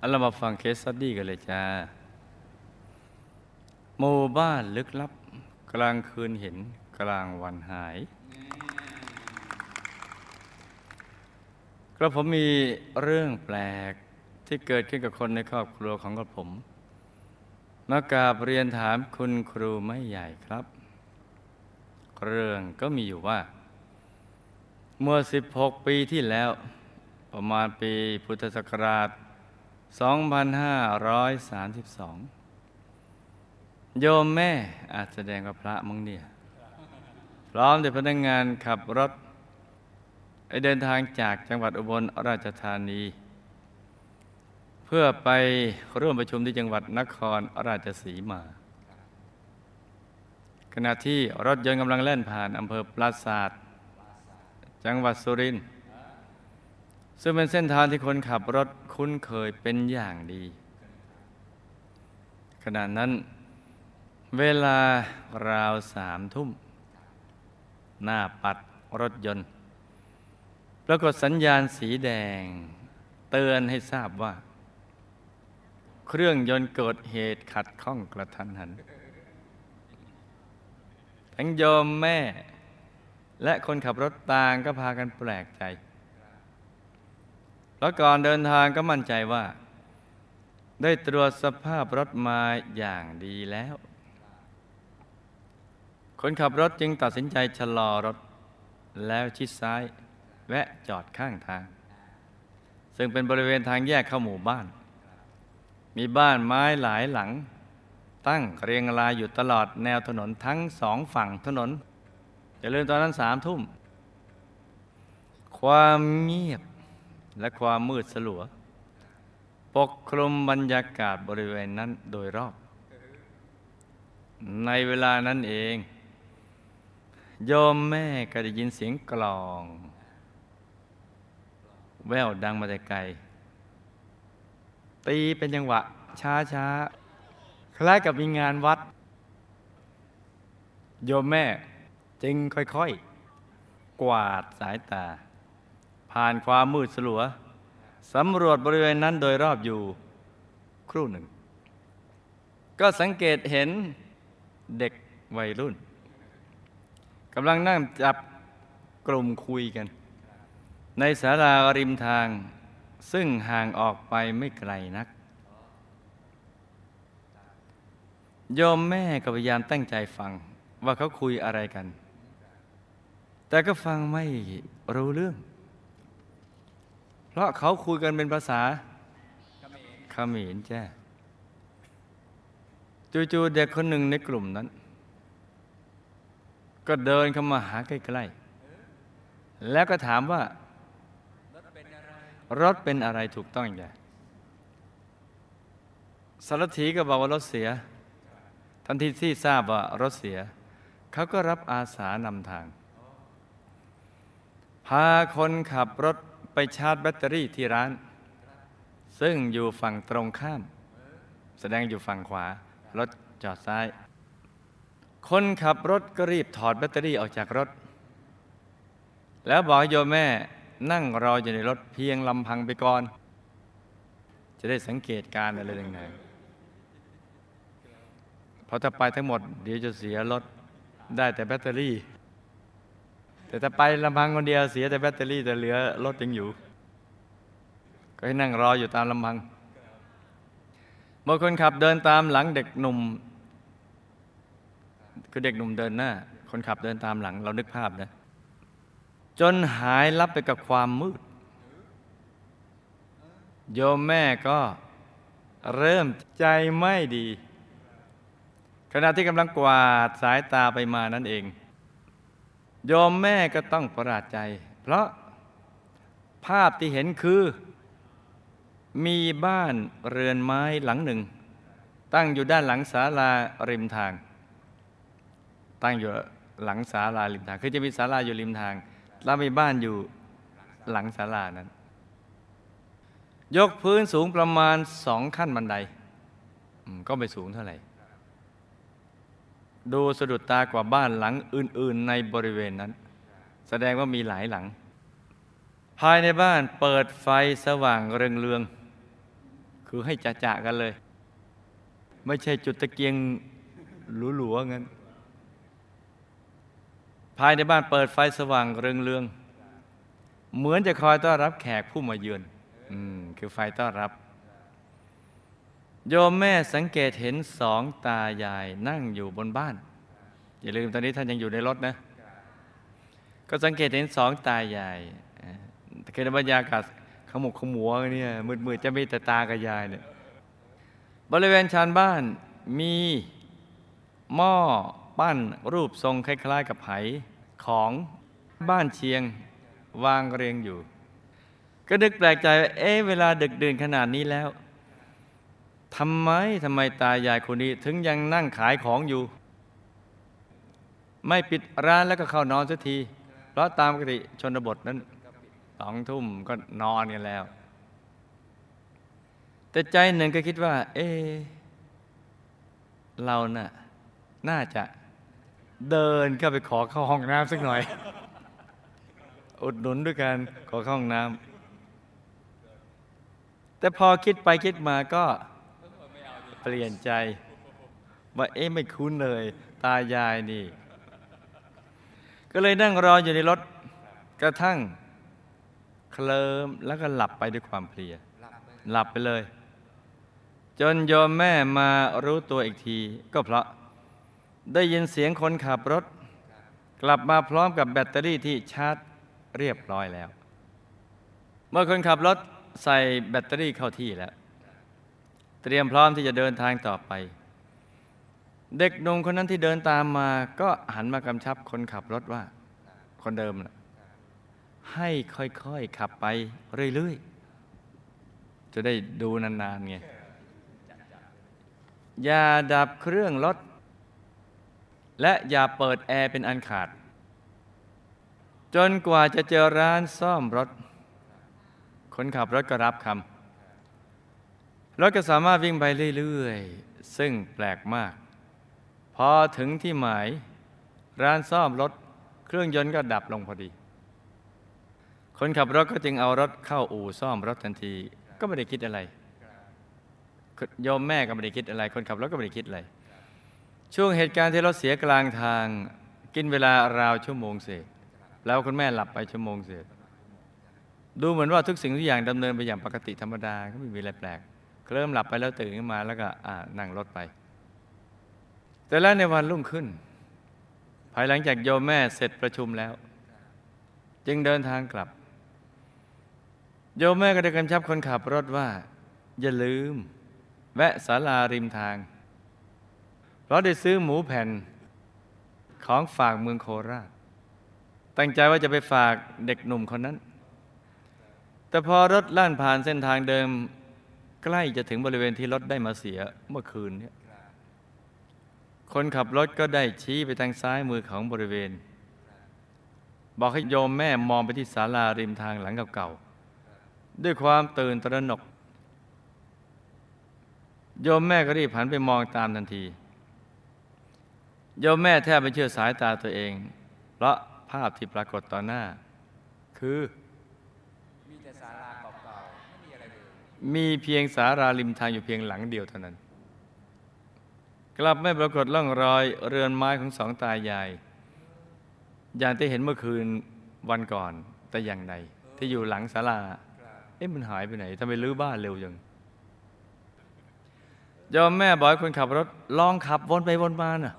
เอาเรามาฟัง case study กันเลยจ้าหมู่บ้านลึกลับ กลางคืนเห็นกลางวันหาย กระผมมีเรื่องแปลกที่เกิดขึ้นกับคนในครอบครัวของกระผม มากราบเรียนถามคุณครูไม่ใหญ่ครับ เรื่องก็มีอยู่ว่า เมื่อ 16 ปีที่แล้ว ประมาณปีพุทธศักราช 2532 โยมแม่อาจแสดงกับพระมังเนี่ย พร้อมด้วยพนักงานขับรถไอเดินทางจากจังหวัดอุบลราชธานี เพื่อไปร่วมประชุมที่จังหวัดนครราชสีมา ขณะที่รถยนต์กำลังแล่นผ่านอำเภอปราศาสตร์จังหวัดสุรินทร์ ซึ่งเป็นเส้นทางที่คนขับรถคุ้นเคยเป็นอย่างดี ขณะนั้น เวลาราวสามทุ่ม หน้าปัดรถยนต์ปรากฏสัญญาณสีแดง เตือนให้ทราบว่า เครื่องยนต์เกิดเหตุขัดข้องกระทันหัน ทั้งโยมแม่ และคนขับรถต่างก็พากันแปลกใจ แล้วก่อนเดินทางก็มั่นใจว่า ได้ตรวจสภาพรถมาอย่างดีแล้ว คนขับรถจึงตัดสินใจชะลอรถ แล้วชิดซ้าย แวะจอดข้างทาง ซึ่งเป็นบริเวณทางแยกเข้าหมู่บ้าน มีบ้านไม้หลายหลัง ตั้งเรียงรายอยู่ตลอดแนวถนนทั้งสองฝั่งถนนอย่าลืมตอนนั้นสามทุ่ม ความเงียบ และความมืดสลัว ปกคลุมบรรยากาศบริเวณนั้นโดยรอบ ในเวลานั้นเอง โยมแม่ก็ได้ยินเสียงกลอง แววดังมาแต่ไกล ตีเป็นจังหวะ ช้าช้าคล้ายกับมีงานวัด โยมแม่จึงค่อยๆ กวาดสายตา ผ่านความมืดสลัวสำรวจบริเวณนั้นโดยรอบอยู่ครู่หนึ่ง ก็สังเกตเห็นเด็กวัยรุ่นกำลังนั่งจับกลุ่มคุยกัน ในศาลาริมทางซึ่งห่างออกไปไม่ไกลนัก โยมแม่ก็พยายามตั้งใจฟังว่าเขาคุยอะไรกัน แต่ก็ฟังไม่รู้เรื่อง ราะเขาคุยกันเป็นภาษาเขมรจ้าจู่ๆเด็กคนหนึ่งในกลุ่มนั้น ก็เดินเข้ามาหาใกล้ๆแล้วก็ถามว่ารถเป็นอะไรถูกต้องอย่างสารถีก็บอกว่ารถเสีย ทันทีที่ทราบว่ารถเสีย เขาก็รับอาสานำทาง พาคนขับรถ ไปชาร์จแบตเตอรี่ที่ร้าน ซึ่งอยู่ฝั่งตรงข้าม แสดงอยู่ฝั่งขวา รถจอดซ้าย คนขับรถก็รีบถอดแบตเตอรี่ออกจากรถ แล้วบอกโยมแม่นั่งรออยู่ในรถเพียงลำพังไปก่อน จะได้สังเกตการอะไรต่างๆเพราะถ้าไปทั้งหมด เดี๋ยวจะเสียรถได้แต่แบตเตอรี่ แต่ถ้าไปลำพังคนเดียวเสียแต่แบตเตอรี่แต่เหลือรถยังอยู่ ก็ให้นั่งรออยู่ตามลำพังเมื่อคนขับเดินตามหลังเด็กหนุ่ม คือเด็กหนุ่มเดินหน้า คนขับเดินตามหลังเรานึกภาพนะ จนหายลับไปกับความมืด โยมแม่ก็เริ่มใจไม่ดี ขณะที่กำลังกวาดสายตาไปมานั่นเอง โยมแม่ก็ต้องประหลาดใจ เพราะภาพที่เห็นคือ มีบ้านเรือนไม้หลังหนึ่ง ตั้งอยู่ด้านหลังศาลาริมทาง ตั้งอยู่หลังศาลาริมทาง คือจะมีศาลาอยู่ริมทาง แล้วมีบ้านอยู่หลังศาลานั้น ยกพื้นสูงประมาณสองขั้นบันไดก็ไม่สูงเท่าไหร่ ดูสะดุดตากว่าบ้านหลังอื่น ๆ ในบริเวณนั้น แสดงว่ามีหลายหลัง ภายในบ้านเปิดไฟสว่างเรืองๆคือให้จะจะกันเลย ไม่ใช่จุดตะเกียงหลัวๆงั้น ภายในบ้านเปิดไฟสว่างเรืองๆเหมือนจะคอยต้อนรับแขกผู้มาเยือน อืม คือไฟต้อนรับ โยมแม่สังเกตเห็นสองตายายนั่งอยู่บนบ้าน อย่าลืมตอนนี้ท่านยังอยู่ในรถนะ ก็สังเกตเห็นสองตายายคือนบรรยากาศขมุกขมัวเนี่ยมืดๆจะมีแต่ตากับยายเนี่ยบริเวณชานบ้านมีหม้อปั้นรูปทรงคล้าย ๆ กับไหของบ้านเชียงวางเรียงอยู่ ก็นึกแปลกใจว่าเอ๊ะเวลาดึกดื่นขนาดนี้แล้ว ทำไมทำไมตายายคนนี้ถึงยังนั่งขายของอยู่ ไม่ปิดร้านแล้วก็เข้านอนสักที เพราะตามปกติชนบทนั้นสองทุ่มก็นอนกันแล้ว แต่ใจหนึ่งก็คิดว่า เอ เราน่ะน่าจะเดินเข้าไปขอเข้าห้องน้ำสักหน่อย อุดหนุนด้วยกันขอเข้าห้องน้ำแต่พอคิดไปคิดมาก็ เปลี่ยนใจ ว่าเอ๊ะไม่คุ้นเลย ตายายนี่ ก็เลยนั่งรออยู่ในรถ กระทั่งเคลิ้มแล้วก็หลับไปด้วยความเพลีย หลับไปเลย จนโยมแม่มารู้ตัวอีกที ก็เพราะได้ยินเสียงคนขับรถ กลับมาพร้อมกับแบตเตอรี่ที่ชาร์จเรียบร้อยแล้ว เมื่อคนขับรถใส่แบตเตอรี่เข้าที่แล้ว เตรียมพร้อมที่จะเดินทางต่อไป เด็กหนุ่มคนนั้นที่เดินตามมาก็หันมากำชับคนขับรถว่า คนเดิมนะให้ค่อยๆขับไปเรื่อยๆ จะได้ดูนานๆไงอย่าดับเครื่องรถ และอย่าเปิดแอร์เป็นอันขาด จนกว่าจะเจอร้านซ่อมรถ คนขับรถก็รับคำ รถก็สามารถวิ่งไปเรื่อยๆ ซึ่งแปลกมาก พอถึงที่หมาย ร้านซ่อมรถเครื่องยนต์ก็ดับลงพอดี คนขับรถก็จึงเอารถเข้าอู่ซ่อมรถทันที ก็ไม่ได้คิดอะไรโยมแม่ก็ไม่ได้คิดอะไร คนขับรถก็ไม่ได้คิดอะไร ช่วงเหตุการณ์ที่รถเสียกลางทาง กินเวลาราวชั่วโมงเศษ แล้วคุณแม่หลับไปชั่วโมงเศษ ดูเหมือนว่าทุกสิ่งทุกอย่างดำเนินไปอย่างปกติธรรมดาก็ไม่มีอะไรแปลก เริ่มหลับไปแล้วตื่นขึ้นมาแล้วก็นั่งรถไป แต่แล้วในวันรุ่งขึ้น ภายหลังจากโยมแม่เสร็จประชุมแล้ว จึงเดินทางกลับ โยมแม่ก็ได้กำชับคนขับรถว่า อย่าลืม แวะศาลาริมทาง เพราะได้ซื้อหมูแผ่น ของฝากเมืองโคราชตั้งใจว่าจะไปฝากเด็กหนุ่มคนนั้น แต่พอรถล่านผ่านเส้นทางเดิม ใกล้จะถึงบริเวณที่รถได้มาเสียเมื่อคืนนี้คนขับรถก็ได้ชี้ไปทางซ้ายมือของบริเวณ บอกให้โยมแม่มองไปที่ศาลาริมทางหลังเก่าๆด้วยความตื่นตระหนก โยมแม่ก็รีบหันไปมองตามทันที โยมแม่แทบไม่เชื่อสายตาตัวเอง เพราะภาพที่ปรากฏต่อหน้า คือ มีแต่ศาลาเก่าๆไม่มีอะไรเลย มีเพียงสาราริมทางอยู่เพียงหลังเดียวเท่านั้น กลับไม่ปรากฏร่องรอยเรือนไม้ของสองตายาย อย่างที่เห็นเมื่อคืนวันก่อน แต่อย่างใดที่อยู่หลังศาลา เอ๊ะมันหายไปไหนทำไมลื้อบ้านเร็วจังยอมแม่บอกให้คนขับรถลองขับวนไปวนมาน่ะ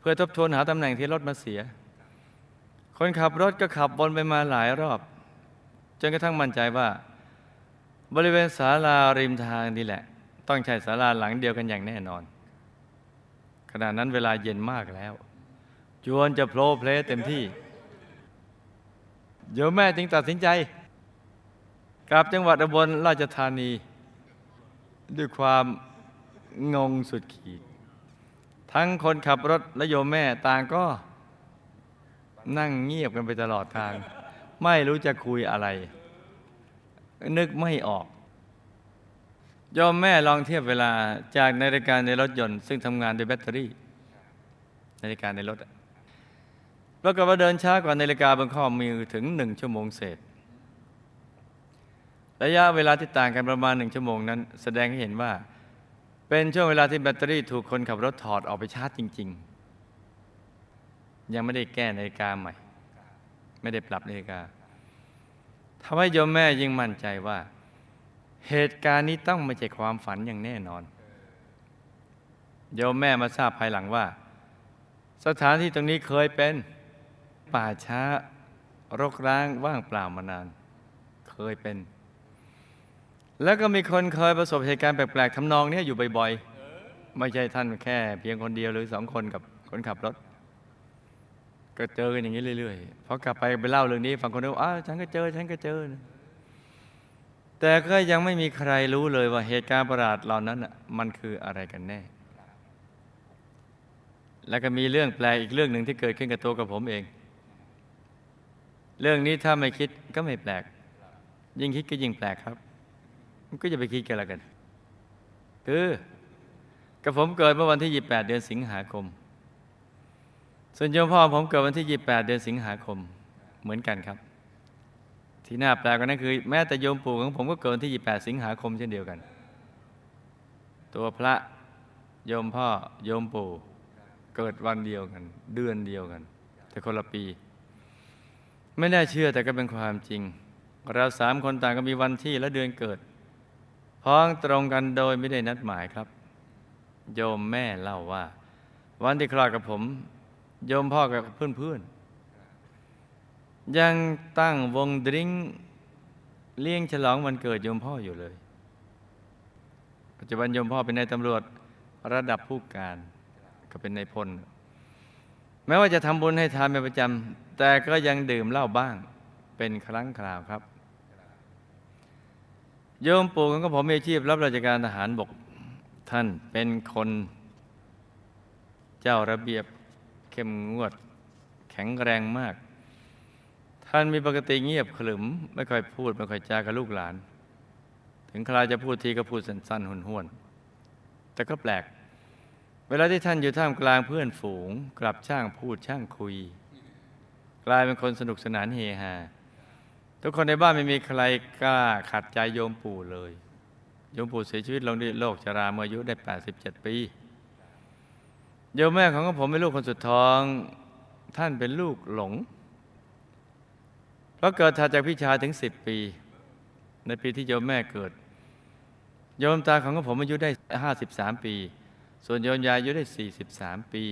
เพื่อทบทวนหาตำแหน่งที่รถมาเสีย คนขับรถก็ขับวนไปมาหลายรอบ จนกระทั่งมั่นใจว่า บริเวณศาลาริมทางนี่แหละ ต้องใช่ศาลาหลังเดียวกันอย่างแน่นอน ขณะนั้นเวลาเย็นมากแล้ว จวนจะโผล่เพลเต็มที่โยมแม่จึงตัดสินใจ กลับจังหวัดอุบลราชธานี ด้วยความงงสุดขีด ทั้งคนขับรถและโยมแม่ต่างก็นั่งเงียบกันไปตลอดทาง ไม่รู้จะคุยอะไร นึกไม่ออกยอมแม่ลองเทียบเวลาจากนาฬิกาในรถยนต์ ซึ่งทำงานด้วยแบตเตอรี่ นาฬิกาในรถปรากฏว่าเดินช้ากว่านาฬิกาบนข้อมือถึงหนึ่งชั่วโมงเศษ ระยะเวลาที่ต่างกันประมาณหนึ่งชั่วโมงนั้น แสดงให้เห็นว่า เป็นช่วงเวลาที่แบตเตอรี่ถูกคนขับรถถอดออกไปชาร์จจริง ๆ ยังไม่ได้แก้นาฬิกาใหม่ ไม่ได้ปรับนาฬิกา ทำให้โยมแม่ยิ่งมั่นใจว่า เหตุการณ์นี้ต้องไม่ใช่ความฝันอย่างแน่นอน โยมแม่มาทราบภายหลังว่า สถานที่ตรงนี้เคยเป็นป่าช้ารกร้างว่างเปล่ามานาน เคยเป็น แล้วก็มีคนเคยประสบเหตุการณ์แปลกๆทำนองนี้อยู่บ่อยๆ ไม่ใช่ท่านแค่เพียงคนเดียวหรือสองคนกับคนขับรถ ก็เจอกันอย่างนี้เรื่อยๆพอกลับไปไปเล่าเรื่องนี้ฝั่งคนนึกอ้าวฉันก็เจอฉันก็เจอนะแต่ก็ยังไม่มีใครรู้เลยว่าเหตุการณ์ประหลาดเหล่านั้นมันคืออะไรกันแน่ แล้วก็มีเรื่องแปลกอีกเรื่องหนึ่งที่เกิดขึ้นกับตัวกับผมเอง เรื่องนี้ถ้าไม่คิดก็ไม่แปลก ยิ่งคิดก็ยิ่งแปลกครับมันก็จะไปคิดกันละกัน คือกับผมเกิดเมื่อวันที่ 28 เดือนสิงหาคม ส่วนโยมพ่อผมเกิดวันที่ 28 เดือนสิงหาคมเหมือนกันครับ ที่น่าแปลกกว่านั้นคือ แม้แต่โยมปู่ของผมก็เกิดวันที่ 28 สิงหาคมเช่นเดียวกัน ตัวพระโยมพ่อโยมปู่เกิดวันเดียวกัน เดือนเดียวกัน แต่คนละปี ไม่น่าเชื่อแต่ก็เป็นความจริง เราสามคนต่างก็มีวันที่และเดือนเกิด พ้องตรงกันโดยไม่ได้นัดหมายครับ โยมแม่เล่าว่า วันที่คลอดกับผม โยมพ่อกับเพื่อนๆ ยังตั้งวงดริ้งเลี้ยงฉลองวันเกิดโยมพ่ออยู่เลย ปัจจุบันโยมพ่อเป็นนายตำรวจระดับผู้การก็เป็นนายพล แม้ว่าจะทำบุญให้ทานเป็นประจำแต่ก็ยังดื่มเหล้าบ้างเป็นครั้งคราวครับ โยมปู่ของผมมีอาชีพรับราชการทหารบกท่านเป็นคน เจ้าระเบียบ เข้มงวด แข็งแรงมาก ท่านมีปกติเงียบขรึม ไม่ค่อยพูด ไม่ค่อยจากับลูกหลาน ถึงใครจะพูดทีก็พูดสั้นๆห้วนๆแต่ก็แปลก เวลาที่ท่านอยู่ท่ามกลางเพื่อนฝูง กลับช่างพูดช่างคุย กลายเป็นคนสนุกสนานเฮฮาทุกคนในบ้านไม่มีใครกล้าขัดใจโยมปู่เลย โยมปู่เสียชีวิตลงด้วยโรคชราเมื่ออายุได้ 87 ปี โยมแม่ของผมเป็นลูกคนสุดท้อง ท่านเป็นลูกหลง เพราะเกิดถัดจากพี่ชายถึง10ปี ในปีที่โยมแม่เกิด โยมตาของผมอายุได้53ปี ส่วนโยมยายอายุได้43ปี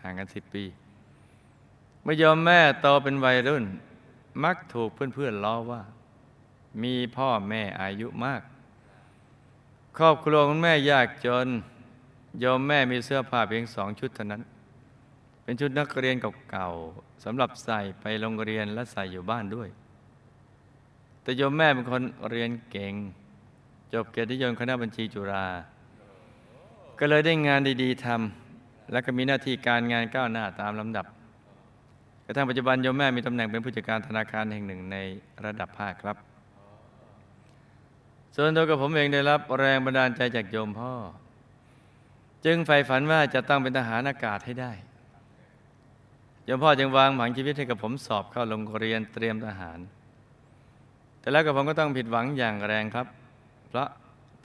ห่างกัน10ปี เมื่อโยมแม่โตเป็นวัยรุ่น มักถูกเพื่อนๆล้อว่า มีพ่อแม่อายุมาก ครอบครัวของแม่ยากจน โยมแม่มีเสื้อผ้าเพียงสองชุดเท่านั้น เป็นชุดนักเรียนเก่าๆสำหรับใส่ไปโรงเรียนและใส่อยู่บ้านด้วย แต่โยมแม่เป็นคนเรียนเก่ง จบเกียรติยมคณะบัญชีจุฬาก็เลยได้งานดีๆทำและก็มีหน้าที่การงานก้าวหน้าตามลำดับกระทั่งปัจจุบันโยมแม่มีตำแหน่งเป็นผู้จัดการธนาคารแห่งหนึ่งในระดับภาคครับ ส่วนตัวกับผมเองได้รับแรงบันดาลใจจากโยมพ่อ จึงใฝ่ฝันว่าจะต้องเป็นทหารอากาศให้ได้โยมพ่อจึงวางหวังชีวิตให้กับผมสอบเข้าโรงเรียนเตรียมทหาร แต่แล้วกับผมก็ต้องผิดหวังอย่างแรงครับ เพราะ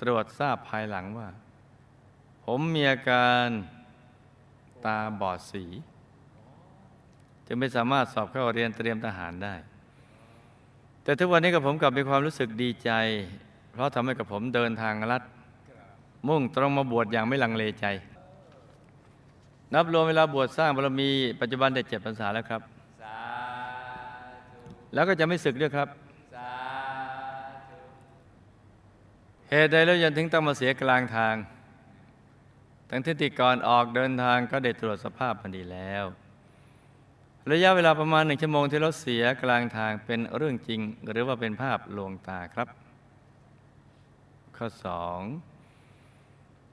ตรวจทราบภายหลังว่า ผมมีอาการตาบอดสี จึงไม่สามารถสอบเข้าเรียนเตรียมทหารได้ แต่ทุกวันนี้กับผมกลับมีความรู้สึกดีใจ เพราะทำให้กับผมเดินทางลัด มุ่งตรงมาบวชอย่างไม่ลังเลใจ นับรวมเวลาบวชสร้างบารมีปัจจุบันได้เจ็ดพรรษาแล้วครับ แล้วก็จะไม่ศึกด้วยครับเหตุใดแล้วยังถึงต้องมาเสียกลางทาง ทั้งที่ติก่อนออกเดินทางก็ได้ตรวจสภาพมันดีแล้ว ระยะเวลาประมาณหนึ่งชั่วโมงที่รถเสียกลางทางเป็นเรื่องจริง หรือว่าเป็นภาพลวงตาครับ ข้อสอง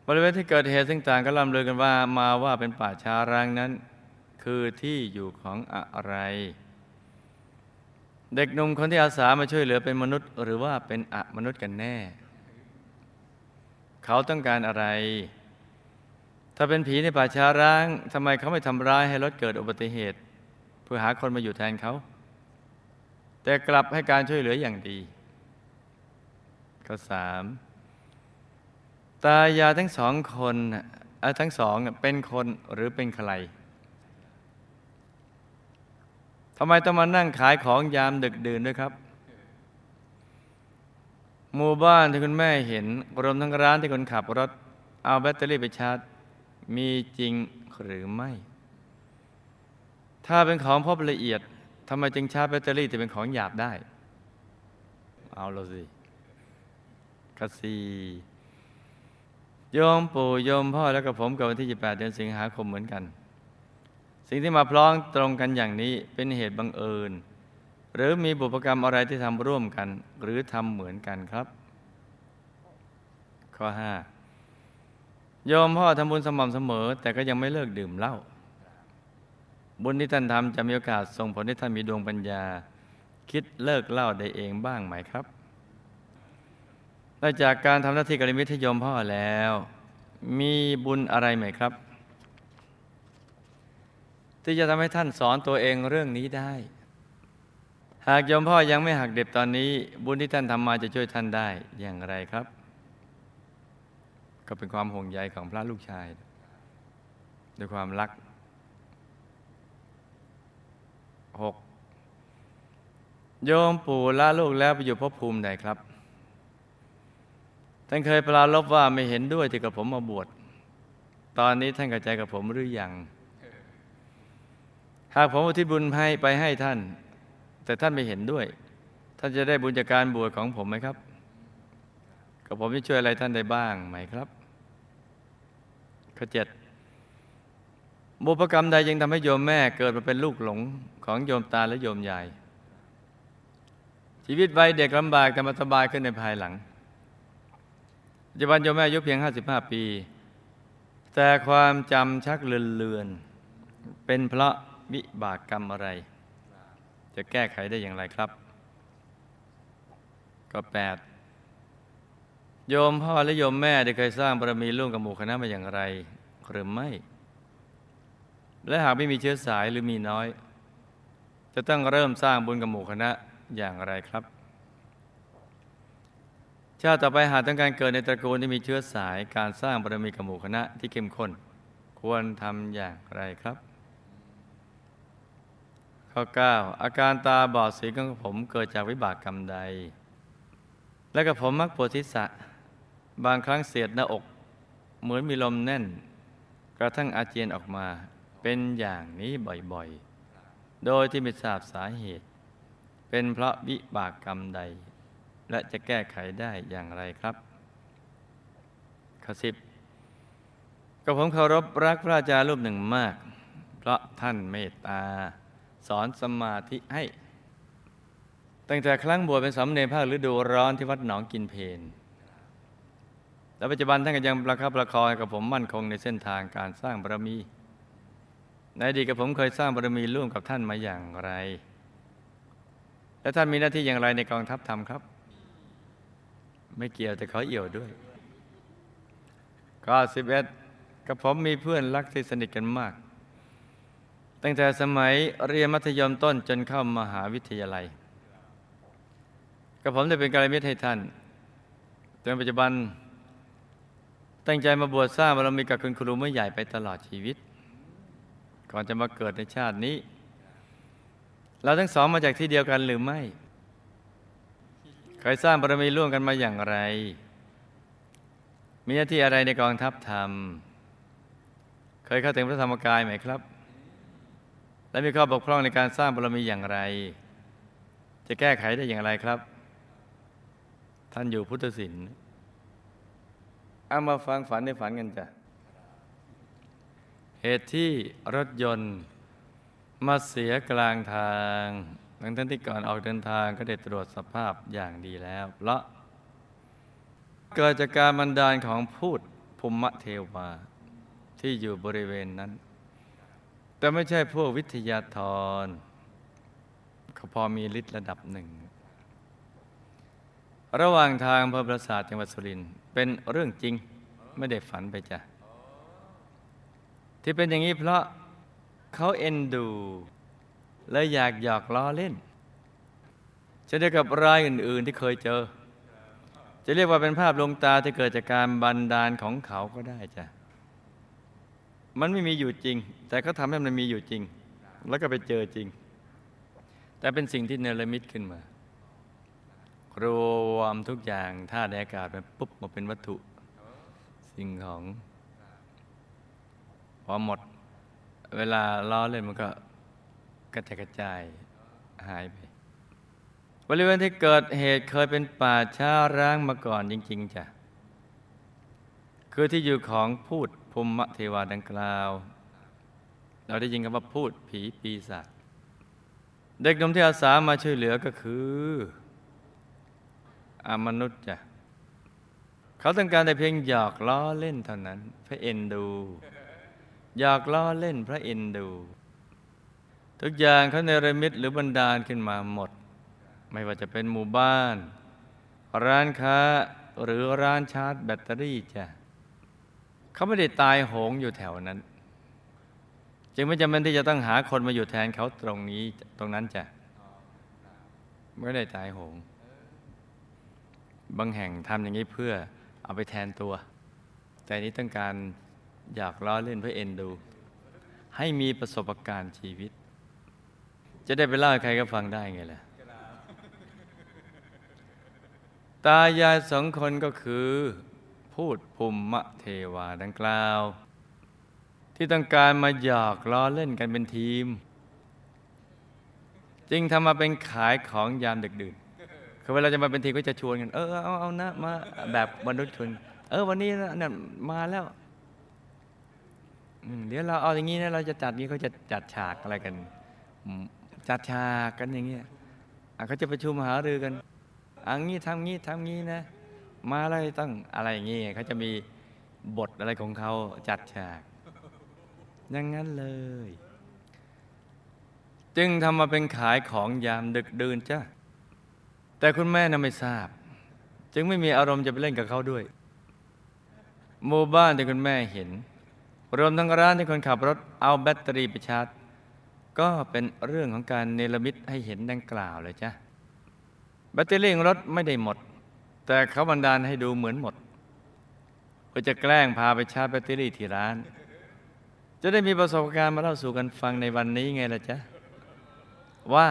บริเวณที่เกิดเหตุซึ่งต่างก็ล่ำลือกันว่ามาว่าเป็นป่าช้าร้างนั้น คือที่อยู่ของอะไร เด็กหนุ่มคนที่อาสามาช่วยเหลือเป็นมนุษย์ หรือว่าเป็นอะมนุษย์กันแน่ เขาต้องการอะไร ถ้าเป็นผีในป่าช้าร้างทำไมเขาไม่ทำร้ายให้รถเกิดอุบัติเหตุ เพื่อหาคนมาอยู่แทนเขา แต่กลับให้การช่วยเหลืออย่างดีข้อสาม ตายายทั้งสองคนทั้งสองเป็นคนหรือเป็นใครทำไมต้องมานั่งขายของยามดึกดื่นด้วยครับ หมู่บ้านที่คุณแม่เห็นรวมทั้งร้านที่คนขับรถ เอาแบตเตอรี่ไปชาร์จ มีจริงหรือไม่ ถ้าเป็นของพบละเอียดทำไมจึงชาร์จแบตเตอรี่แต่เป็นของหยาบได้ เอาละสิกสี โยมปู่โยมพ่อแล้วกับผมกับวันที่28เดือนสิงหาคมเหมือนกัน สิ่งที่มาพร้อมตรงกันอย่างนี้เป็นเหตุบังเอิญ หรือมีบุพกรรมอะไรที่ทำร่วมกัน หรือทำเหมือนกันครับ ข้อ 5 โยมพ่อทำบุญสม่ำเสมอ แต่ก็ยังไม่เลิกดื่มเหล้าบุญที่ท่านทำจะมีโอกาสส่งผลให้ท่านมีดวงปัญญา คิดเลิกเหล้าได้เองบ้างไหมครับ และจากการทำหน้าที่กัลยาณมิตรยมพ่อแล้ว มีบุญอะไรไหมครับ ที่จะทำให้ท่านสอนตัวเองเรื่องนี้ได้ หากยมพ่อยังไม่หักเด็บตอนนี้ บุญที่ท่านทำมาจะช่วยท่านได้อย่างไรครับ ก็เป็นความห่วงใยของพระลูกชาย ด้วยความรักหกโยมปู่ละลูกแล้วไปอยู่ภพภูมิใดครับ ท่านเคยปลาลบว่าไม่เห็นด้วยที่กับผมมาบวช ตอนนี้ท่านกระจายกับผมหรือยัง หากผมอุทิศบุญให้ไปให้ท่าน แต่ท่านไม่เห็นด้วย ท่านจะได้บุญจากการบวชของผมไหมครับ กับผมจะช่วยอะไรท่านได้บ้างไหมครับข้อเจ็ดบุพกรรมใดยังทำให้โยมแม่เกิดมาเป็นลูกหลงของโยมตาและโยมยาย ชีวิตวัยเด็กลำบากแต่มาสบายขึ้นในภายหลัง ปัจจุบันโยมแม่อายุเพียง 55 ปี แต่ความจำชักเลือนๆเป็นเพราะวิบากกรรมอะไร จะแก้ไขได้อย่างไรครับ ก็แปดโยมพ่อและโยมแม่ได้เคยสร้างบารมีร่วมกับหมู่คณะมาอย่างไร หรือไม่ และหากไม่มีเชื้อสายหรือมีน้อย จะต้องเริ่มสร้างบุญกับหมู่คณะอย่างไรครับ ชาติต่อไปหากต้องการเกิดในตระกูลที่มีเชื้อสายการสร้างบารมีกับหมู่คณะที่เข้มข้น ควรทำอย่างไรครับ ข้อ 9 อาการตาบอดสีของผมเกิดจากวิบากกรรมใด และกับผมมักปวดทิศะบางครั้งเสียดหน้าอก เหมือนมีลมแน่น กระทั่งอาเจียนออกมาเป็นอย่างนี้บ่อยๆ โดยที่ไม่ทราบสาเหตุ เป็นเพราะวิบากกรรมใด และจะแก้ไขได้อย่างไรครับข้อสิบกับผมเคารพรักพระอาจารย์รูปหนึ่งมาก เพราะท่านเมตตา สอนสมาธิให้ ตั้งแต่ครั้งบวชเป็นสามเณรภาคฤดูร้อนที่วัดหนองกินเพนและปัจจุบันท่านก็ยังประคับประคองกับผมมั่นคงในเส้นทางการสร้างบารมี ในอดีตกับผมเคยสร้างบารมีร่วมกับท่านมาอย่างไร และท่านมีหน้าที่อย่างไรในกองทัพธรรมครับ ไม่เกี่ยวแต่ขอเอี่ยวด้วยก็สิบเอ็ดกับผมมีเพื่อนรักที่สนิทกันมาก ตั้งแต่สมัยเรียนมัธยมต้นจนเข้ามหาวิทยาลัยกับผมได้เป็นกัลยาณมิตรให้ท่านจนปัจจุบัน ตั้งใจมาบวชสร้างบารมีกับคุณครูไม่ใหญ่ไปตลอดชีวิต ก่อนจะมาเกิดในชาตินี้ เราทั้งสองมาจากที่เดียวกันหรือไม่ เคยสร้างบารมีร่วมกันมาอย่างไร มีหน้าที่อะไรในกองทัพธรรม เคยเข้าถึงพระธรรมกายไหมครับ และมีข้อบกพร่องในการสร้างบารมีอย่างไร จะแก้ไขได้อย่างไรครับ ท่านอยู่พุทธศิลป์เอามาฟังฝันในฝันกันจ้ะ เหตุที่รถยนต์มาเสียกลางทาง ทั้งท่านที่ก่อนออกเดินทางก็ได้ตรวจสภาพอย่างดีแล้วเพราะเกิดจากการบันดาลของพูดภูมิเทวาที่อยู่บริเวณนั้น แต่ไม่ใช่พวกวิทยาธรเขาพอมีฤทธิ์ระดับหนึ่ง ระหว่างทางอำเภอปราสาทจังหวัดสุรินทร์เป็นเรื่องจริงไม่ได้ฝันไปจ้ะที่เป็นอย่างนี้เพราะเขาเอ็นดู และอยากหยอกล้อเล่นเช่นเดียวกับรายอื่น ๆ ที่เคยเจอ จะเรียกว่าเป็นภาพลวงตาที่เกิดจากการบันดาลของเขาก็ได้จ้ะมันไม่มีอยู่จริง แต่เขาทำให้มันมีอยู่จริง แล้วก็ไปเจอจริง แต่เป็นสิ่งที่เนรมิตขึ้นมารวมทุกอย่างธาตุอากาศมันปุ๊บมาเป็นวัตถุ สิ่งของพอหมด เวลาล้อเล่นมันก็ กระจายกระจายหายไป บริเวณที่เกิดเหตุเคยเป็นป่าช้าร้างมาก่อนจริง ๆจ้ะคือที่อยู่ของพูดภูมิเทวาดังกล่าว เราได้ยินคำว่าพูดผีปีศาจเด็กหนุ่มที่อาสามาช่วยเหลือก็คืออมนุษย์จ้ะเขาต้องการแต่เพียงหยอกล้อเล่นเท่านั้น พระเอ็นดู หยอกล้อเล่นพระเอ็นดู ทุกอย่างเขาเนรมิตหรือบันดาลขึ้นมาหมด ไม่ว่าจะเป็นหมู่บ้าน ร้านค้าหรือร้านชาร์จแบตเตอรี่จ้ะเขาไม่ได้ตายโหงอยู่แถวนั้น จึงไม่จำเป็นที่จะต้องหาคนมาอยู่แทนเขาตรงนี้ตรงนั้นจ้ะไม่ได้ตายโหง บางแห่งทำอย่างนี้เพื่อเอาไปแทนตัว แต่นี้ต้องการอยากล้อเล่นเพื่อเอ็นดู ให้มีประสบการณ์ชีวิต จะได้ไปเล่าให้ใครก็ฟังได้ไงล่ะ ตายายสองคนก็คือ พูดภูมิเทวาดังกล่าว ที่ต้องการมาหยอกล้อเล่นกันเป็นทีม จึงทำมาเป็นขายของยามดึกดื่นคือเวลาจะมาเป็นทีมก็จะชวนกัน เออเอาเอานะมาแบบมนุษย์ชวนเออวันนี้นะเนี่ยมาแล้วอืมเดี๋ยวเราเอาอย่างนี้นะเราจะจัดนี้เขาจะจัดฉากอะไรกันอืม จัดฉากกันอย่างเงี้ยเขาจะประชุมหารือกันอันนี้ทำงี้ทำงี้นะ มาอะไรต้องอะไรอย่างงี้เขาจะมีบทอะไรของเขาจัดฉากอย่างนั้นเลย จึงทำมาเป็นขายของยามดึกดื่นจ้ะแต่คุณแม่น่ะไม่ทราบ จึงไม่มีอารมณ์จะไปเล่นกับเขาด้วยหมู่บ้านที่คุณแม่เห็น รวมทั้งร้านที่คนขับรถเอาแบตเตอรี่ไปชาร์จ ก็เป็นเรื่องของการเนรมิตให้เห็นดังกล่าวเลยจ้ะแบตเตอรี่รถไม่ได้หมด แต่เขาบันดาลให้ดูเหมือนหมดเพื่อจะแกล้งพาไปชาร์จแบตเตอรี่ที่ร้าน จะได้มีประสบการณ์มาเล่าสู่กันฟังในวันนี้ไงล่ะจ๊ะ ว่า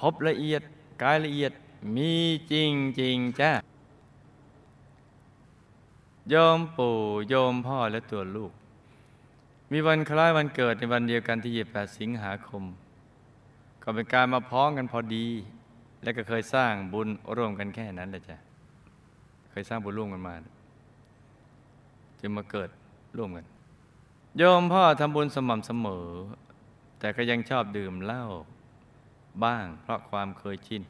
พบละเอียดกายละเอียดมีจริงจริงจ้ะโยมปู่โยมพ่อและตัวลูก มีวันคล้ายวันเกิดในวันเดียวกันที่ 28 สิงหาคม ก็เป็นการมาพ้องกันพอดี และก็เคยสร้างบุญร่วมกันแค่นั้นแหละจ้ะ เคยสร้างบุญร่วมกันมา จึงมาเกิดร่วมกัน โยมพ่อทำบุญสม่ำเสมอ แต่ก็ยังชอบดื่มเหล้าบ้างเพราะความเคยชิน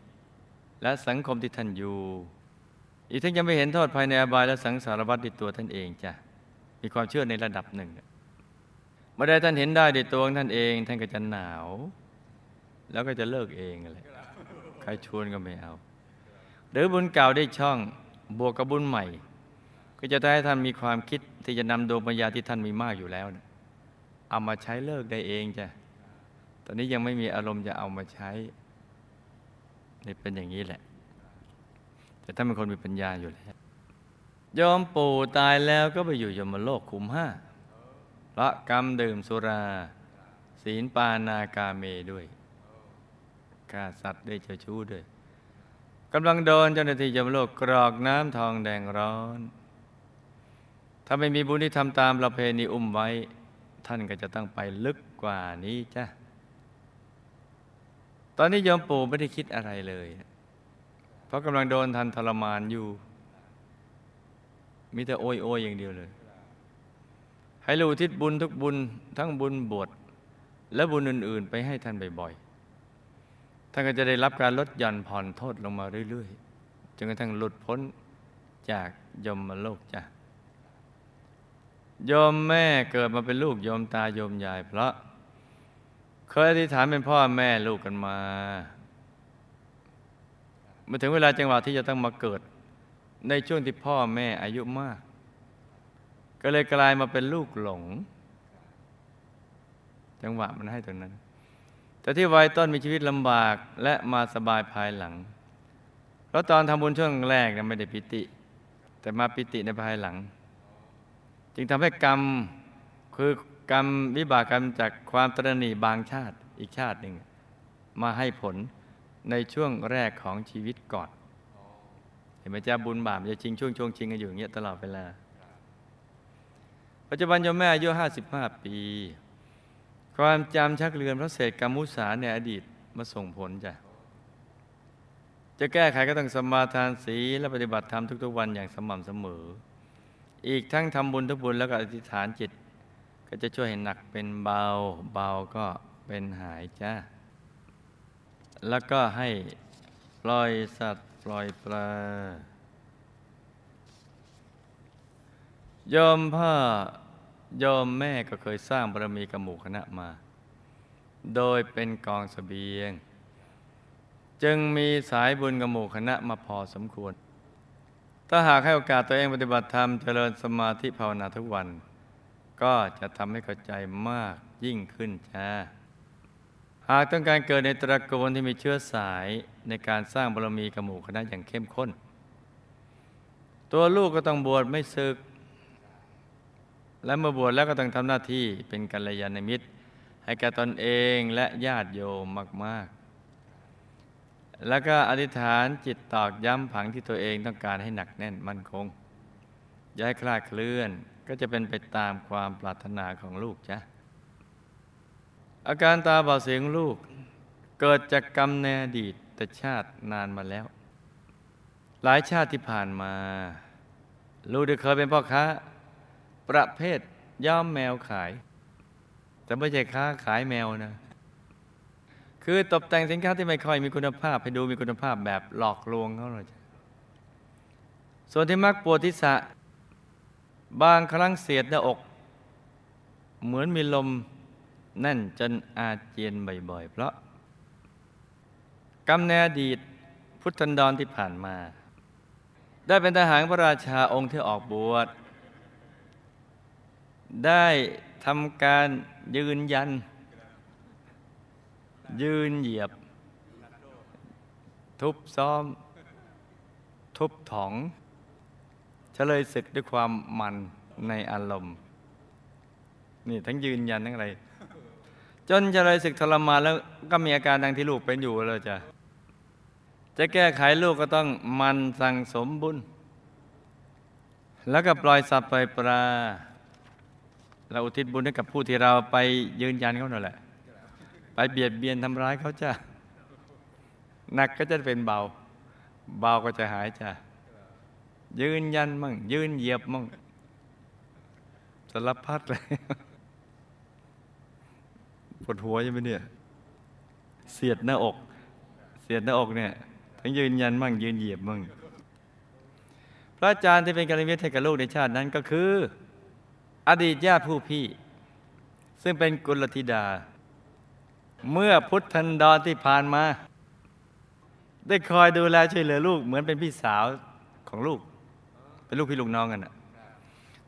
และสังคมที่ท่านอยู่ อีกทั้งยังไม่เห็นโทษภายในอบายและสังสารวัฏในตัวท่านเองจ้ะ มีความเชื่อในระดับหนึ่ง มื่อใดท่านเห็นได้ในตัวของท่านเอง ท่านก็จะหนาว แล้วก็จะเลิกเองเลยใครชวนก็ไม่เอา หรือบุญเก่าได้ช่องบวกกับบุญใหม่ ก็จะทำให้ท่านมีความคิดที่จะนำดวงปัญญาที่ท่านมีมากอยู่แล้วนะเอามาใช้เลิกได้เองจ้ะตอนนี้ยังไม่มีอารมณ์จะเอามาใช้นี่เป็นอย่างนี้แหละ แต่ท่านเป็นคนมีปัญญาอยู่แล้วยอมปู่ตายแล้วก็ไปอยู่ยมโลกขุมห้า เพราะกรรมดื่มสุรา ศีลปาณากาเมด้วยฆ่าสัตว์ด้วยเจ้าชู้ด้วยกำลังโดนเจ้าหน้าที่ยมโลกกรอกน้ำทองแดงร้อน ถ้าไม่มีบุญที่ทำตามประเพณีอุ้มไว้ ท่านก็จะต้องไปลึกกว่านี้จ้ะ ตอนนี้ยมปู่ไม่ได้คิดอะไรเลย เพราะกำลังโดนทันทรมานอยู่ มีแต่โอยโอยอย่างเดียวเลย ให้รู้ทิศบุญทุกบุญทั้งบุญบวชและบุญอื่น ๆ ไปให้ท่านบ่อยๆ ท่านก็จะได้รับการลดหย่อนผ่อนโทษลงมาเรื่อยๆ จนกระทั่งหลุดพ้นจากยมโลกจ้ะยมแม่เกิดมาเป็นลูกยมตายมยาย เพราะ เคยอธิษฐานเป็นพ่อแม่ลูกกันมาเมื่อถึงเวลาจังหวะที่จะต้องมาเกิด ในช่วงที่พ่อแม่อายุมาก ก็เลยกลายมาเป็นลูกหลง จังหวะมันให้ตรงนั้น แต่ที่วัยต้นมีชีวิตลำบากและมาสบายภายหลัง เพราะตอนทำบุญช่วงแรกนะไม่ได้ปิติ แต่มาปิติในภายหลัง จึงทำให้กรรมคือกรรมวิบากกรรมจากความตระหนี่บางชาติอีกชาติหนึ่ง มาให้ผลในช่วงแรกของชีวิตก่อน เห็นไหมจ้าบุญบาปจะชิงช่วงช่วงชิงกันอยู่อย่างเงี้ยตลอดเวลา ปัจจุบันโยมแม่อายุ55 ปี ความจำชักเลือนเพราะเศษกรรมมุสาในอดีตมาส่งผลจ้ะจะแก้ไขก็ต้องสมาทานศีลและปฏิบัติธรรมทุกๆวันอย่างสม่ำเสมอ อีกทั้งทำบุญทุกบุญแล้วก็อธิษฐานจิต ก็จะช่วยให้หนักเป็นเบา เบาก็เป็นหายจ้าแล้วก็ให้ปล่อยสัตว์ปล่อยปลา โยมพ่อโยมแม่ก็เคยสร้างบารมีกับหมู่คณะมา โดยเป็นกองสเสบียง จึงมีสายบุญกับหมู่คณะมาพอสมควร ถ้าหากให้โอกาสตัวเองปฏิบัติธรรมเจริญสมาธิภาวนาทุกวัน ก็จะทำให้เข้าใจมากยิ่งขึ้นจ้าหากต้องการเกิดในตระกูลที่มีเชื้อสายในการสร้างบารมีกับหมู่คณะอย่างเข้มข้น ตัวลูกก็ต้องบวชไม่ศึก และเมื่อบวชแล้วก็ต้องทำหน้าที่เป็นกัลยาณมิตร ให้แก่ตนเองและญาติโยมมาก ๆ แล้วก็อธิษฐานจิตตอกย้ำผังที่ตัวเองต้องการให้หนักแน่นมั่นคงย่าให้คลาดเคลื่อนก็จะเป็นไปตามความปรารถนาของลูกจ้ะอาการตาบอดเสียงลูก เกิดจากกรรมในอดีตแต่ชาตินานมาแล้ว หลายชาติที่ผ่านมา ลูกได้เคยเป็นพ่อค้า ประเภทย่อมแมวขาย แต่ไม่ใช่ค้าขายแมวนะ คือตกแต่งสินค้าที่ไม่ค่อยมีคุณภาพให้ดูมีคุณภาพแบบหลอกลวงเขาเลยส่วนที่มักปวดทิศะบางครั้งเสียดหน้าอก เหมือนมีลมแน่นจนอาเจียนบ่อยๆ เพราะกำเนิดอดีตพุทธันดรที่ผ่านมา ได้เป็นทหารพระราชาองค์ที่ออกบวช ได้ทำการยืนยัน ยืนเหยียบ ทุบซ้อม ทุบถองเฉลยศึกด้วยความมันในอารมณ์ นี่ทั้งยืนยันทั้งอะไร จนเฉลยศึกทรมานแล้วก็มีอาการดังที่ลูกเป็นอยู่เลยจ้ะจะแก้ไขลูกก็ต้องมันสั่งสมบุญ แล้วก็ปล่อยสัตว์ปล่อยปลา เราอุทิศบุญให้กับผู้ที่เราไปยืนยันเขาหน่อยแหละ ไปเบียดเบียนทำร้ายเขาจ้ะหนักก็จะเป็นเบา เบาก็จะหายจ้ะยืนยันมั่ง ยืนเหยียบมั่งสารพัดเลยปวดหัวใช่ไหมเนี่ย เสียดหน้าอก เสียดหน้าอกเนี่ยทั้งยืนยันมั่ง ยืนเหยียบมั่งพระอาจารย์ที่เป็นกัลยาณมิตรให้กับลูกในชาตินั้นก็คือ อดีตญาติผู้พี่ ซึ่งเป็นกุลธิดา เมื่อพุทธันดรที่ผ่านมา ได้คอยดูแลช่วยเหลือลูกเหมือนเป็นพี่สาวของลูก เป็นลูกพี่ลูกน้องกันน่ะ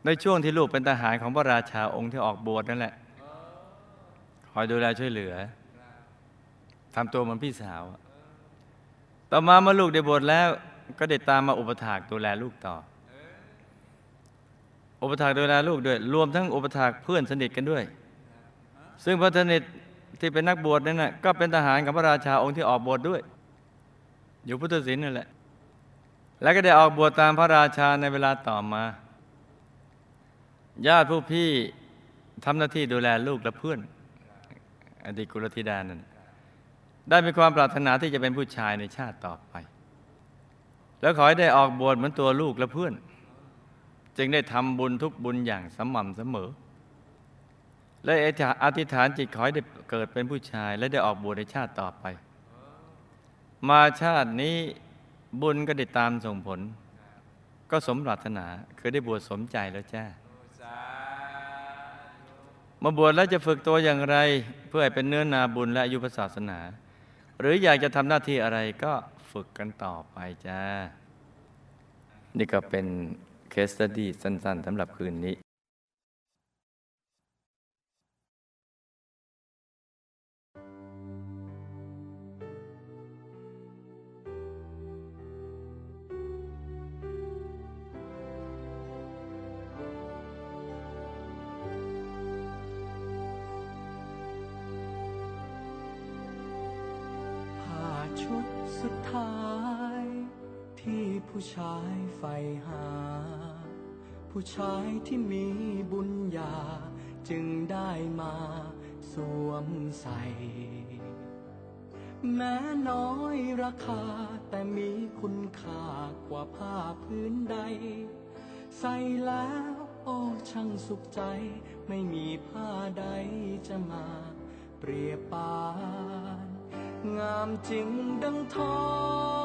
ในช่วงที่ลูกเป็นทหารของพระราชาองค์ที่ออกบวชนั่นแหละคอยดูแลช่วยเหลือทำตัวเหมือนพี่สาว ต่อมาเมื่อลูกได้บวชแล้วก็ได้ตามมาอุปถากดูแลลูกต่อ อุปถากดูแลลูกด้วย รวมทั้งอุปถากเพื่อนสนิทกันด้วย ซึ่งพระสนิทที่เป็นนักบวชนั่นนะก็เป็นทหารกับพระราชาองค์ที่ออกบวชด้วย อยู่พุทธศิลป์นั่นแหละ แล้วก็ได้ออกบวชตามพระราชาในเวลาต่อมา ญาติผู้พี่ทำหน้าที่ดูแลลูกและเพื่อน อดีตกุลธิดานั้นได้มีความปรารถนาที่จะเป็นผู้ชายในชาติต่อไป แล้วขอให้ได้ออกบวชเหมือนตัวลูกและเพื่อน จึงได้ทำบุญทุกบุญอย่างสม่ำเสมอ และอธิษฐานจิตขอให้ได้เกิดเป็นผู้ชาย และได้ออกบวชในชาติต่อไป มาชาตินี้บุญก็ได้ตามส่งผล ก็สมปรารถนาคือได้บวชสมใจแล้วจ้ามาบวชแล้วจะฝึกตัวอย่างไร เพื่อให้เป็นเนื้อนาบุญและอายุพระศาสนา หรืออยากจะทำหน้าที่อะไรก็ฝึกกันต่อไปจ้า นี่ก็เป็น เคสตดี้สั้น ๆสำหรับคืนนี้ ใจ ไม่มีผ้าใดจะมาเปรียบปาน งามจริงดังทอ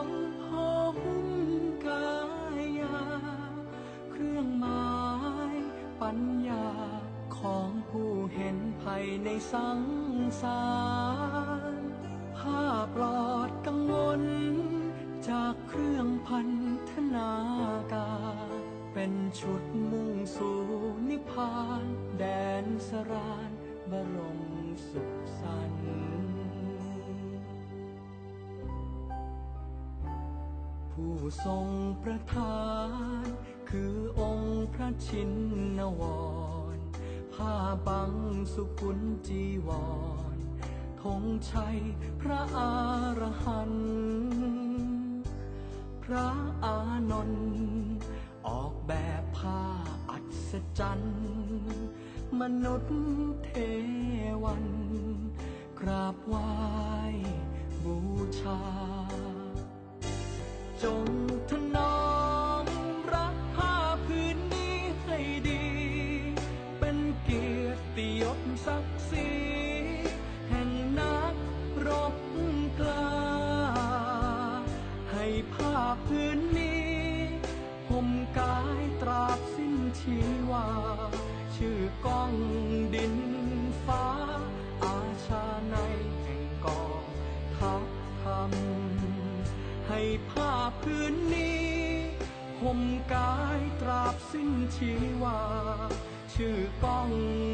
งห่มกายา เครื่องหมายปัญญาของผู้เห็นภัยในสังสารผ้าปลอดกังวล จากเครื่องพันธนาการ เป็นชุดมุ่งสู่นิพพาน แดนสรานบรมสุขสันต์ผู้ทรงประทาน คือองค์พระชินนวร ผ้าบังสุกุลจีวรธงชัยพระอรหันต์พระอานนท์ ออกแบบผ้าอัศจรรย์ มนุษย์เทวัน กราบไหว้บูชา ชีวา ชื่อก้องดินฟ้า อาชาในแห่ง